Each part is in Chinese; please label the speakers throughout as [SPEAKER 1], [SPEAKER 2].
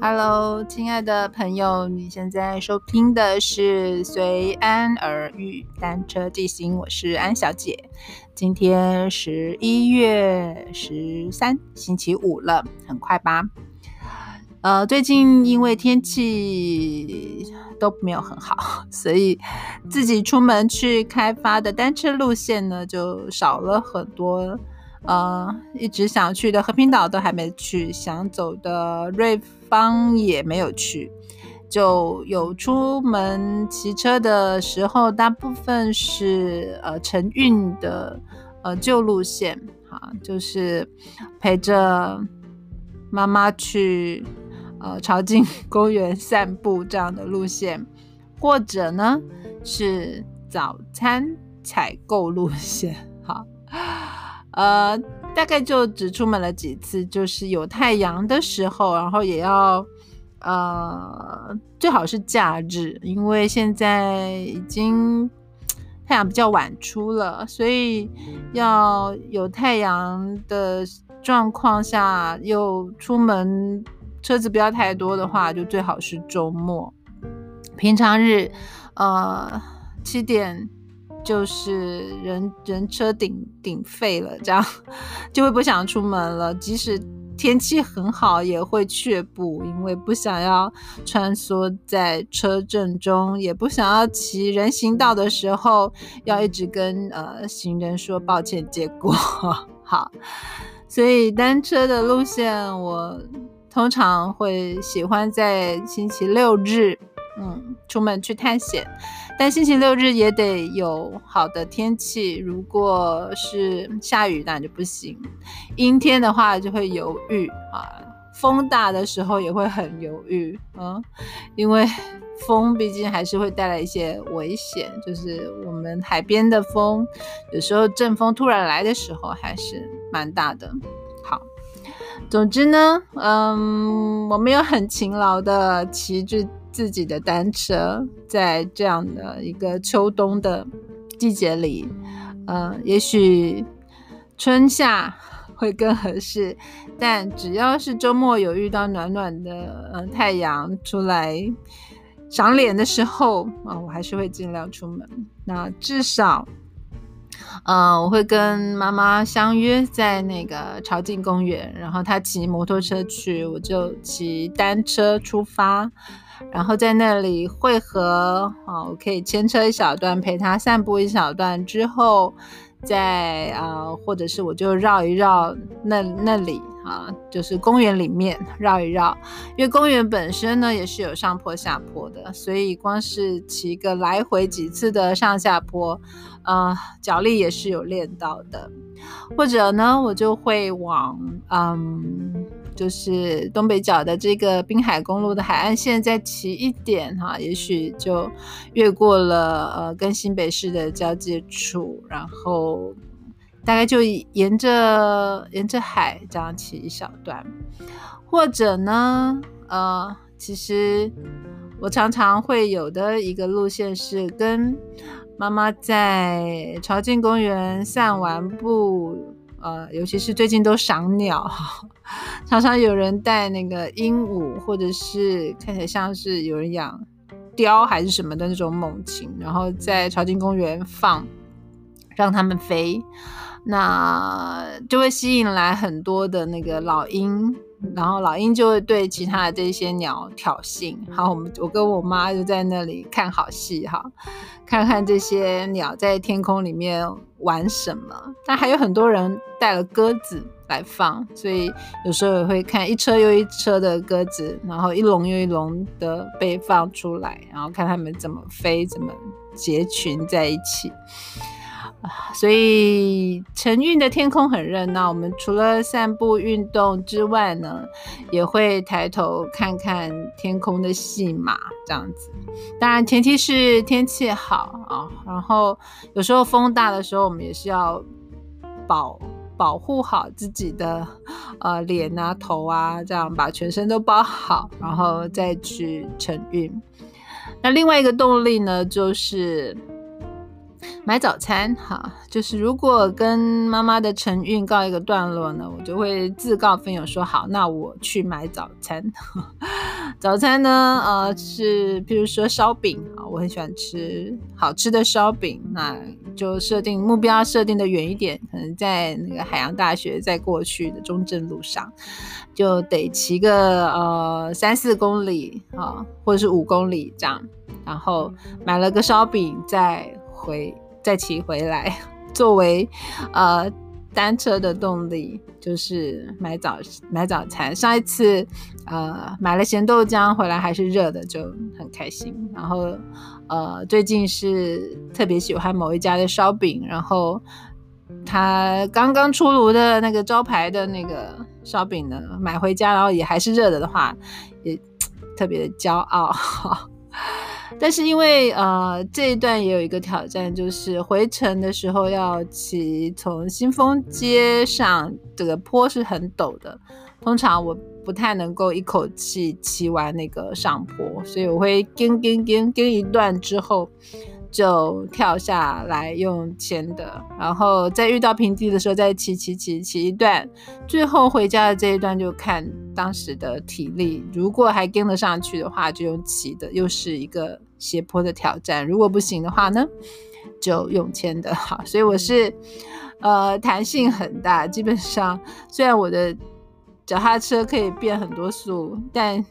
[SPEAKER 1] Hello，亲爱的朋友，你现在收听的是《随安而遇单车地形》，我是安小姐。今天十一月十三，星期五了，很快吧？呃，最近因为天气都没有很好，所以自己出门去开发的单车路线呢，就少了很多。呃，一直想去的和平岛都还没去，想走的瑞芳也没有去，就有出门骑车的时候，大部分是呃晨运的呃旧路线，哈，就是陪着妈妈去呃朝境公园散步这样的路线，或者呢是早餐采购路线，哈。呃，大概就只出门了几次，就是有太阳的时候，然后也要呃，最好是假日，因为现在已经太阳比较晚出了，所以要有太阳的状况下又出门，车子不要太多的话，就最好是周末。平常日，呃，七点。就是人 人车顶顶废了，这样就会不想出门了。即使天气很好，也会却步，因为不想要穿梭在车阵中，也不想要骑人行道的时候要一直跟呃行人说抱歉。结果好，所以单车的路线我通常会喜欢在星期六日，嗯，出门去探险。但星期六日也得有好的天气，如果是下雨那就不行。阴天的话就会犹豫啊，风大的时候也会很犹豫嗯，因为风毕竟还是会带来一些危险，就是我们海边的风，有时候阵风突然来的时候还是蛮大的。好，总之呢，嗯，我们有很勤劳的骑着。自己的单车，在这样的一个秋冬的季节里，呃，也许春夏会更合适，但只要是周末有遇到暖暖的呃太阳出来赏脸的时候啊，我还是会尽量出门。那至少，呃，我会跟妈妈相约在那个朝境公园，然后她骑摩托车去，我就骑单车出发。然后在那里汇合，啊，我可以牵车一小段，陪他散步一小段之后，再啊，或者是我就绕一绕那那里啊，就是公园里面绕一绕，因为公园本身呢也是有上坡下坡的，所以光是骑个来回几次的上下坡，呃，脚力也是有练到的，或者呢，我就会往嗯。就是东北角的这个滨海公路的海岸线再骑一点哈，也许就越过了呃跟新北市的交界处，然后大概就沿着沿着海这样骑一小段，或者呢呃，其实我常常会有的一个路线是跟妈妈在朝境公园散完步。呃，尤其是最近都赏鸟，常常有人带那个鹦鹉，或者是看起来像是有人养雕还是什么的那种猛禽，然后在朝金公园放，让他们飞，那就会吸引来很多的那个老鹰。然后老鹰就会对其他的这些鸟挑衅，好，我们我跟我妈就在那里看好戏哈，看看这些鸟在天空里面玩什么。但还有很多人带了鸽子来放，所以有时候也会看一车又一车的鸽子，然后一笼又一笼的被放出来，然后看它们怎么飞，怎么结群在一起。所以晨运的天空很热闹。我们除了散步运动之外呢，也会抬头看看天空的戏码，这样子。当然前提是天气好啊。然后有时候风大的时候，我们也是要保保护好自己的呃脸啊、头啊，这样把全身都包好，然后再去晨运。那另外一个动力呢，就是。买早餐哈，就是如果跟妈妈的晨运告一个段落呢，我就会自告奋勇说好，那我去买早餐。早餐呢，呃，是譬如说烧饼啊，我很喜欢吃好吃的烧饼，那就设定目标设定的远一点，可能在那个海洋大学在过去的中正路上，就得骑个呃三四公里啊，或者是五公里这样，然后买了个烧饼再回。再骑回来，作为呃单车的动力，就是买早买早餐。上一次呃买了咸豆浆回来还是热的，就很开心。然后呃最近是特别喜欢某一家的烧饼，然后他刚刚出炉的那个招牌的那个烧饼呢，买回家然后也还是热的的话，也特别的骄傲。但是因为呃这一段也有一个挑战，就是回程的时候要骑从新丰街上，这个坡是很陡的，通常我不太能够一口气骑完那个上坡，所以我会跟跟跟跟一段之后。就跳下来用牵的，然后在遇到平地的时候再骑骑骑骑一段，最后回家的这一段就看当时的体力，如果还跟得上去的话，就用骑的，又是一个斜坡的挑战；如果不行的话呢，就用牵的。好，所以我是呃弹性很大，基本上虽然我的脚踏车可以变很多速，但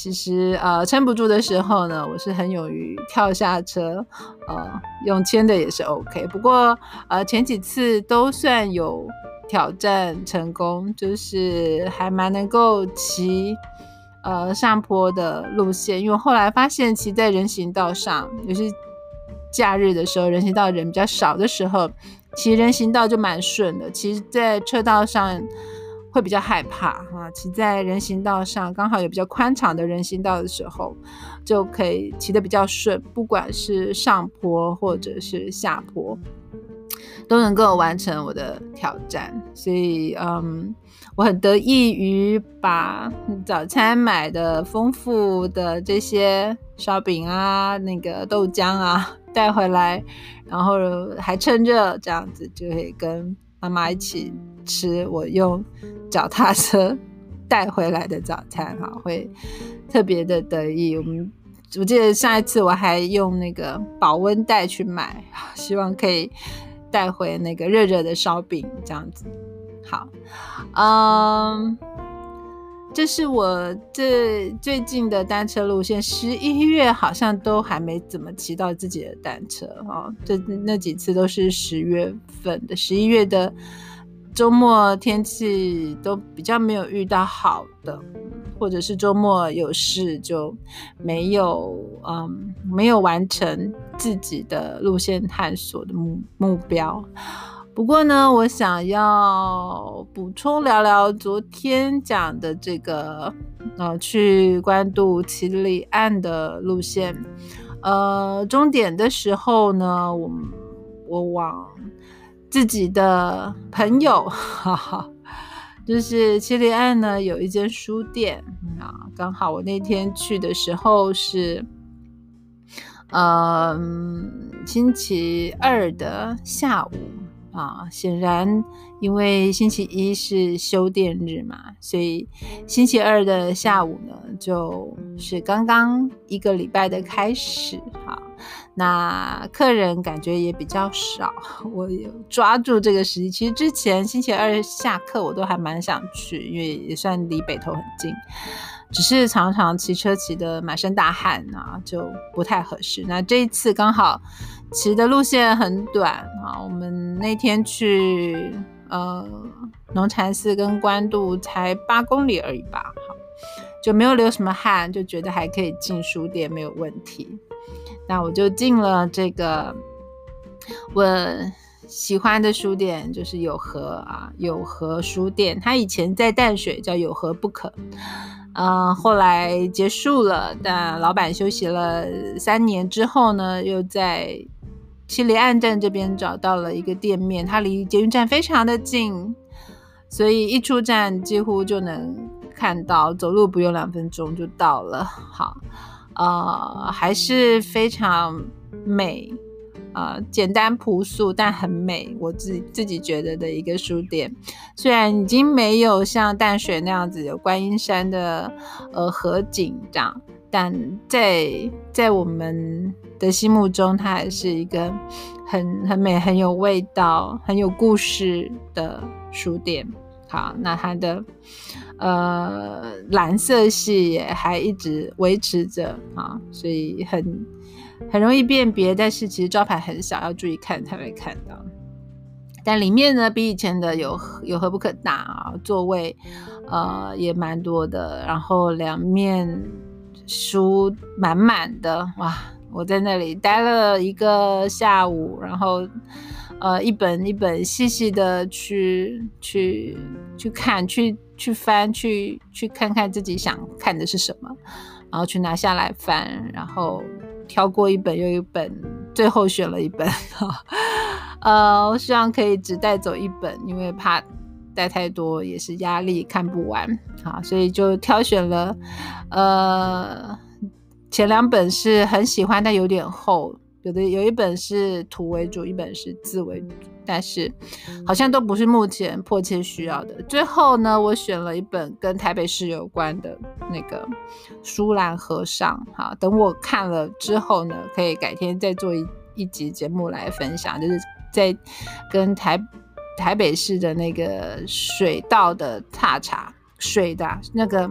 [SPEAKER 1] 其实呃撑不住的时候呢，我是很勇于跳下车，呃用牵的也是 OK。不过呃前几次都算有挑战成功，就是还蛮能够骑呃上坡的路线。因为后来发现骑在人行道上，尤其假日的时候，人行道人比较少的时候，骑人行道就蛮顺的。其实，在车道上。会比较害怕啊，骑在人行道上，刚好有比较宽敞的人行道的时候，就可以骑得比较顺，不管是上坡或者是下坡，都能够完成我的挑战。所以，嗯，我很得意于把早餐买的丰富的这些烧饼啊、那个豆浆啊 带回来，然后还趁热，这样子就可以跟妈妈一起。吃我用脚踏车带回来的早餐，哈，会特别的得意。我们我记得上一次我还用那个保温袋去买，希望可以带回那个热热的烧饼，这样子。好，嗯，这是我这最近的单车路线。十一月好像都还没怎么骑到自己的单车，哦，这那几次都是十月份的，十一月的。周末天气都比较没有遇到好的，或者是周末有事就没有，嗯，没有完成自己的路线探索的目目标。不过呢，我想要补充聊聊昨天讲的这个，呃，去关渡七里岸的路线。呃，终点的时候呢，我我往。自己的朋友，哈哈，就是七里岸呢有一间书店啊，刚好我那天去的时候是，呃，星期二的下午啊，显然因为星期一是休店日嘛，所以星期二的下午呢，就是刚刚一个礼拜的开始哈。那客人感觉也比较少，我有抓住这个时机。其实之前星期二下课我都还蛮想去，因为也算离北投很近，只是常常骑车骑得满身大汗啊，就不太合适。那这一次刚好骑的路线很短啊，我们那天去呃龙禅寺跟官渡才八公里而已吧，好就没有流什么汗，就觉得还可以进书店没有问题。那我就进了这个我喜欢的书店，就是有和啊有和书店。它以前在淡水叫有和不可，嗯，后来结束了。但老板休息了三年之后呢，又在七里岸站这边找到了一个店面，它离捷运站非常的近，所以一出站几乎就能看到，走路不用两分钟就到了。好。呃，还是非常美，啊，简单朴素但很美，我自自己觉得的一个书店。虽然已经没有像淡水那样子有观音山的呃河景这样，但在在我们的心目中，它还是一个很很美、很有味道、很有故事的书店。好，那它的呃蓝色系也还一直维持着啊，所以很很容易辨别。但是其实招牌很小，要注意看才会看到。但里面呢，比以前的有有何不可大啊，座位呃也蛮多的，然后两面书满满的哇！我在那里待了一个下午，然后。呃，一本一本细细的去去去看，去去翻，去去看看自己想看的是什么，然后去拿下来翻，然后挑过一本又一本，最后选了一本。呃，我希望可以只带走一本，因为怕带太多也是压力，看不完。好，所以就挑选了，呃，前两本是很喜欢，但有点厚。有的有一本是图为主，一本是字为主，但是好像都不是目前迫切需要的。最后呢，我选了一本跟台北市有关的那个《舒兰和尚》。哈，等我看了之后呢，可以改天再做一一集节目来分享，就是在跟台台北市的那个水道的踏查水的那个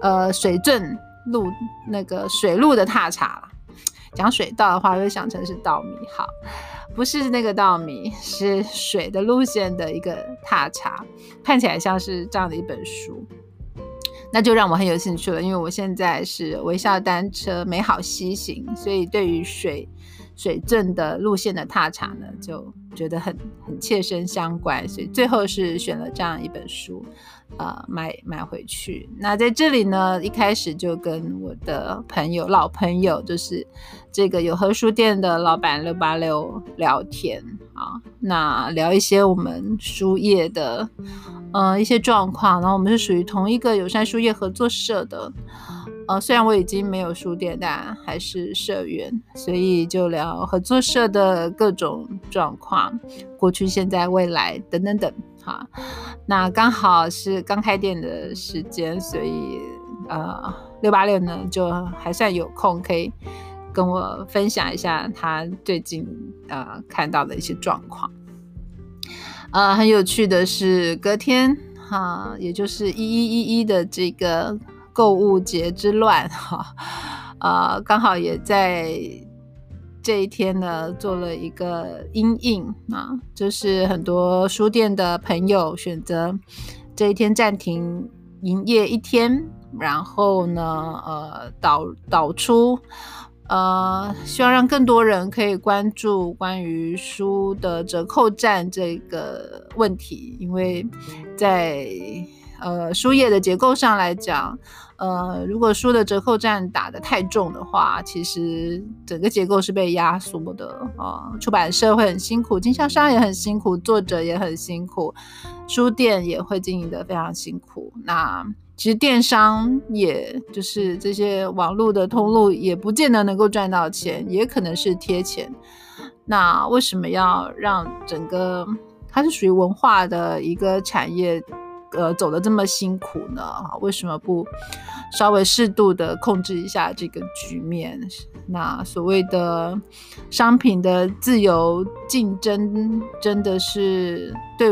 [SPEAKER 1] 呃水镇路那个水路的踏查讲水稻的话，会想成是稻米，好，不是那个稻米，是水的路线的一个踏查，看起来像是这样的一本书，那就让我很有兴趣了，因为我现在是微笑单车美好西行，所以对于水水镇的路线的踏查呢，就觉得很很切身相关，所以最后是选了这样一本书。呃，买买回去。那在这里呢，一开始就跟我的朋友、老朋友，就是这个有和书店的老板六八六聊天啊。那聊一些我们书业的呃一些状况。然后我们是属于同一个友善书业合作社的。呃，虽然我已经没有书店，但还是社员，所以就聊合作社的各种状况，过去、现在、未来等等等。哈，那刚好是刚开店的时间，所以呃，六八六呢就还算有空，可以跟我分享一下他最近呃看到的一些状况。呃，很有趣的是，隔天哈，也就是一一一一的这个购物节之乱哈，呃，刚好也在。这一天呢，做了一个阴影啊，就是很多书店的朋友选择这一天暂停营业一天，然后呢，呃，导导出，呃，希望让更多人可以关注关于书的折扣战这个问题，因为在呃书页的结构上来讲。呃，如果书的折扣战打得太重的话，其实整个结构是被压缩的啊。出版社会很辛苦，经销商也很辛苦，作者也很辛苦，书店也会经营得非常辛苦。那其实电商也就是这些网络的通路，也不见得能够赚到钱，也可能是贴钱。那为什么要让整个它是属于文化的一个产业？呃，走的这么辛苦呢？为什么不稍微适度的控制一下这个局面？那所谓的商品的自由竞争，真的是对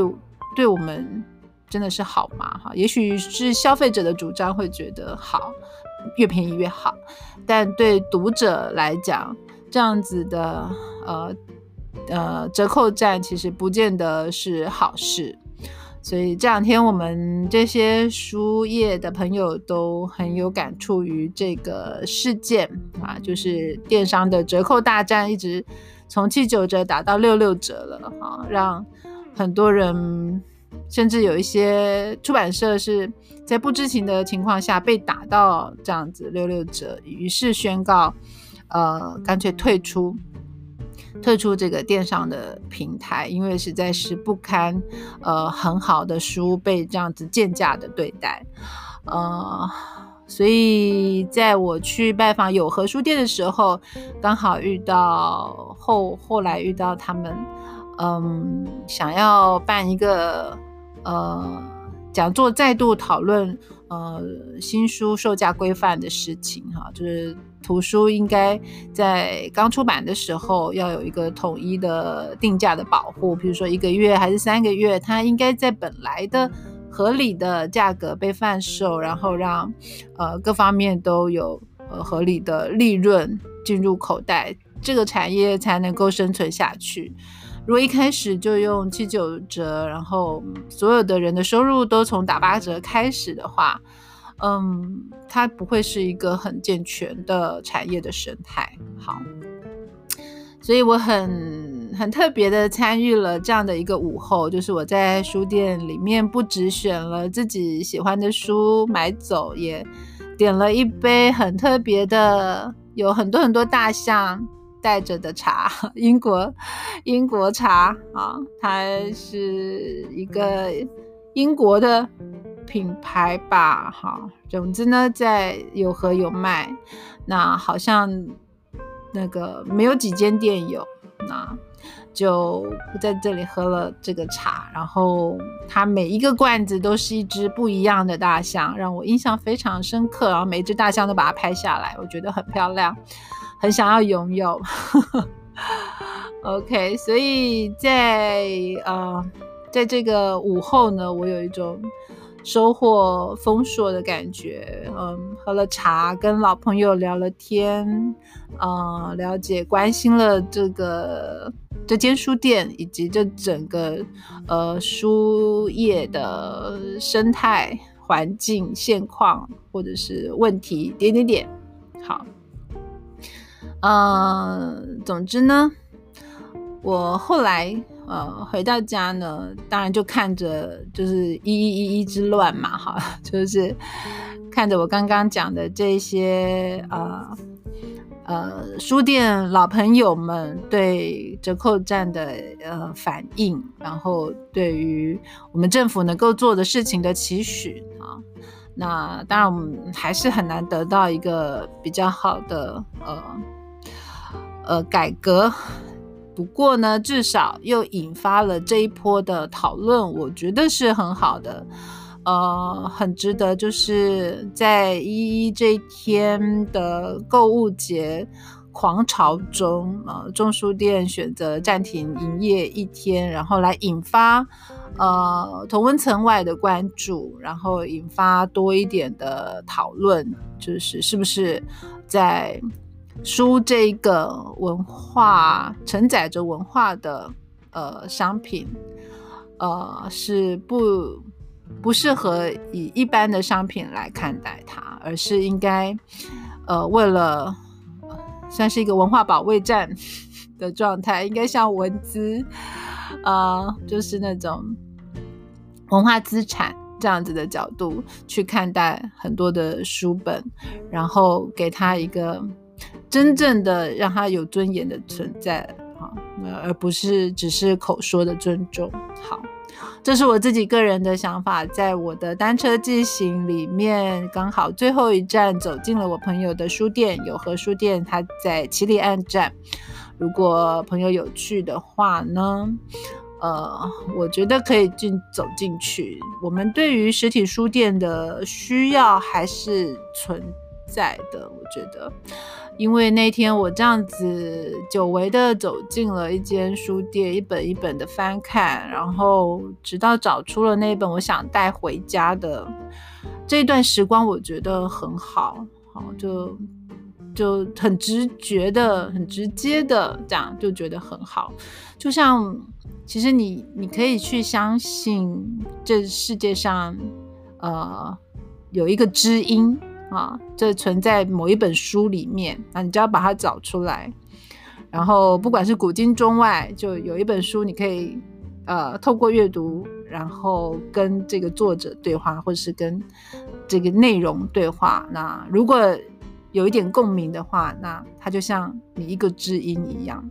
[SPEAKER 1] 对我们真的是好吗？哈，也许是消费者的主张会觉得好，越便宜越好，但对读者来讲，这样子的呃呃折扣战，其实不见得是好事。所以这两天我们这些书业的朋友都很有感触于这个事件啊，就是电商的折扣大战，一直从七九折打到六六折了哈，让很多人甚至有一些出版社是在不知情的情况下被打到这样子六六折，于是宣告呃干脆退出。退出这个电商的平台，因为实在是不堪，呃，很好的书被这样子贱价的对待，呃，所以在我去拜访有和书店的时候，刚好遇到后后来遇到他们，嗯，想要办一个呃讲座，再度讨论呃新书售价规范的事情哈，就是图书应该在刚出版的时候要有一个统一的定价的保护，比如说一个月还是三个月，它应该在本来的。合理的价格被贩售，然后让呃各方面都有呃合理的利润进入口袋，这个产业才能够生存下去。如果一开始就用七九折，然后所有的人的收入都从打八折开始的话，嗯，它不会是一个很健全的产业的生态。好，所以我很。很特别的参与了这样的一个午后，就是我在书店里面不只选了自己喜欢的书买走，也点了一杯很特别的，有很多很多大象带着的茶，英国英国茶啊，它是一个英国的品牌吧，哈，总之呢，在有和有卖，那好像那个没有几间店有，那。就在这里喝了这个茶，然后它每一个罐子都是一只不一样的大象，让我印象非常深刻。然后每只大象都把它拍下来，我觉得很漂亮，很想要拥有。OK，所以在呃，在这个午后呢，我有一种。收获丰硕的感觉，嗯，喝了茶，跟老朋友聊了天，嗯，了解、关心了这个这间书店以及这整个呃书业的生态环境现况或者是问题点点点，好，嗯，总之呢，我后来。呃，回到家呢，当然就看着就是一一一一之乱嘛，哈，就是看着我刚刚讲的这些呃呃书店老朋友们对折扣站的呃反应，然后对于我们政府能够做的事情的期许啊，那当然我们还是很难得到一个比较好的呃呃改革。不过呢，至少又引发了这一波的讨论，我觉得是很好的，呃，很值得。就是在一一这一天的购物节狂潮中，呃，中书店选择暂停营业一天，然后来引发呃同温层外的关注，然后引发多一点的讨论，就是是不是在。书这个文化承载着文化的呃商品，呃是不不适合以一般的商品来看待它，而是应该呃为了算是一个文化保卫战的状态，应该像文资呃就是那种文化资产这样子的角度去看待很多的书本，然后给他一个。真正的让他有尊严的存在，好，而不是只是口说的尊重。好，这是我自己个人的想法，在我的单车记行里面，刚好最后一站走进了我朋友的书店——有和书店，他在七里岸站。如果朋友有去的话呢，呃，我觉得可以进走进去。我们对于实体书店的需要还是存在的，我觉得。因为那天我这样子久违的走进了一间书店，一本一本的翻看，然后直到找出了那本我想带回家的这一段时光，我觉得很好，好就就很直觉的、很直接的这样就觉得很好。就像其实你你可以去相信这世界上呃有一个知音。啊，这存在某一本书里面，那你只要把它找出来，然后不管是古今中外，就有一本书，你可以呃透过阅读，然后跟这个作者对话，或者是跟这个内容对话。那如果有一点共鸣的话，那它就像你一个知音一样。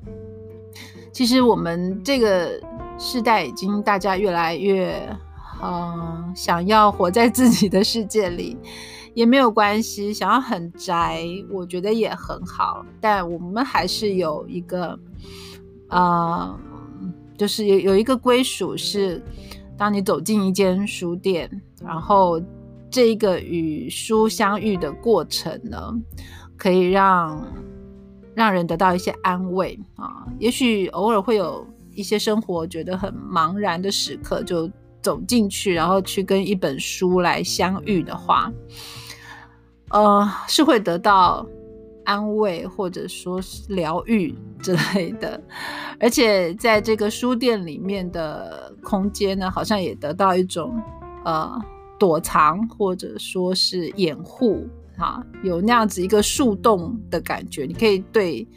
[SPEAKER 1] 其实我们这个时代已经大家越来越嗯，想要活在自己的世界里也没有关系，想要很宅，我觉得也很好。但我们还是有一个，呃，就是有有一个归属，是当你走进一间书店，然后这一个与书相遇的过程呢，可以让让人得到一些安慰啊。也许偶尔会有一些生活觉得很茫然的时刻，就。走进去，然后去跟一本书来相遇的话，呃，是会得到安慰或者说是疗愈之类的。而且在这个书店里面的空间呢，好像也得到一种呃躲藏或者说是掩护啊，有那样子一个树洞的感觉，你可以对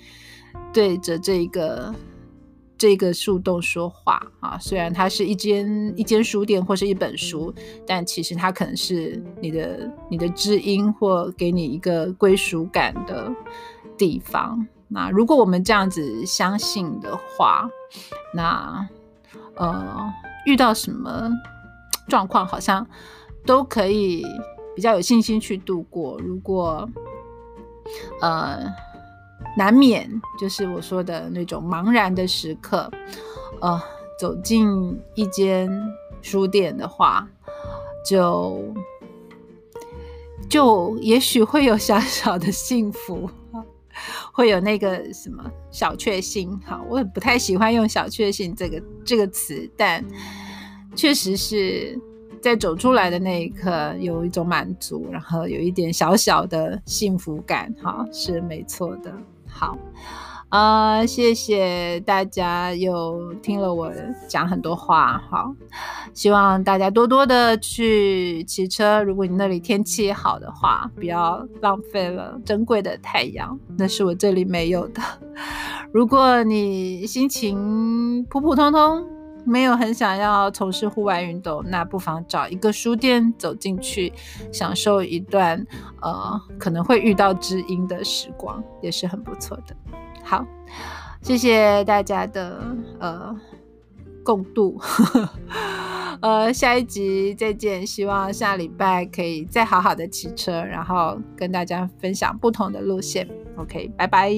[SPEAKER 1] 对着这个。这个树洞说话啊，虽然它是一间一间书店或是一本书，但其实它可能是你的你的知音或给你一个归属感的地方。那如果我们这样子相信的话，那呃遇到什么状况好像都可以比较有信心去度过。如果呃。难免就是我说的那种茫然的时刻，呃，走进一间书店的话，就就也许会有小小的幸福，会有那个什么小确幸。哈，我不太喜欢用小确幸这个这个词，但确实是。在走出来的那一刻，有一种满足，然后有一点小小的幸福感，哈，是没错的。好，啊，谢谢大家又听了我讲很多话，好，希望大家多多的去骑车。如果你那里天气好的话，不要浪费了珍贵的太阳，那是我这里没有的。如果你心情普普通通。没有很想要从事户外运动，那不妨找一个书店走进去，享受一段呃可能会遇到知音的时光，也是很不错的。好，谢谢大家的呃共度，呃下一集再见，希望下礼拜可以再好好的骑车，然后跟大家分享不同的路线。OK，拜拜。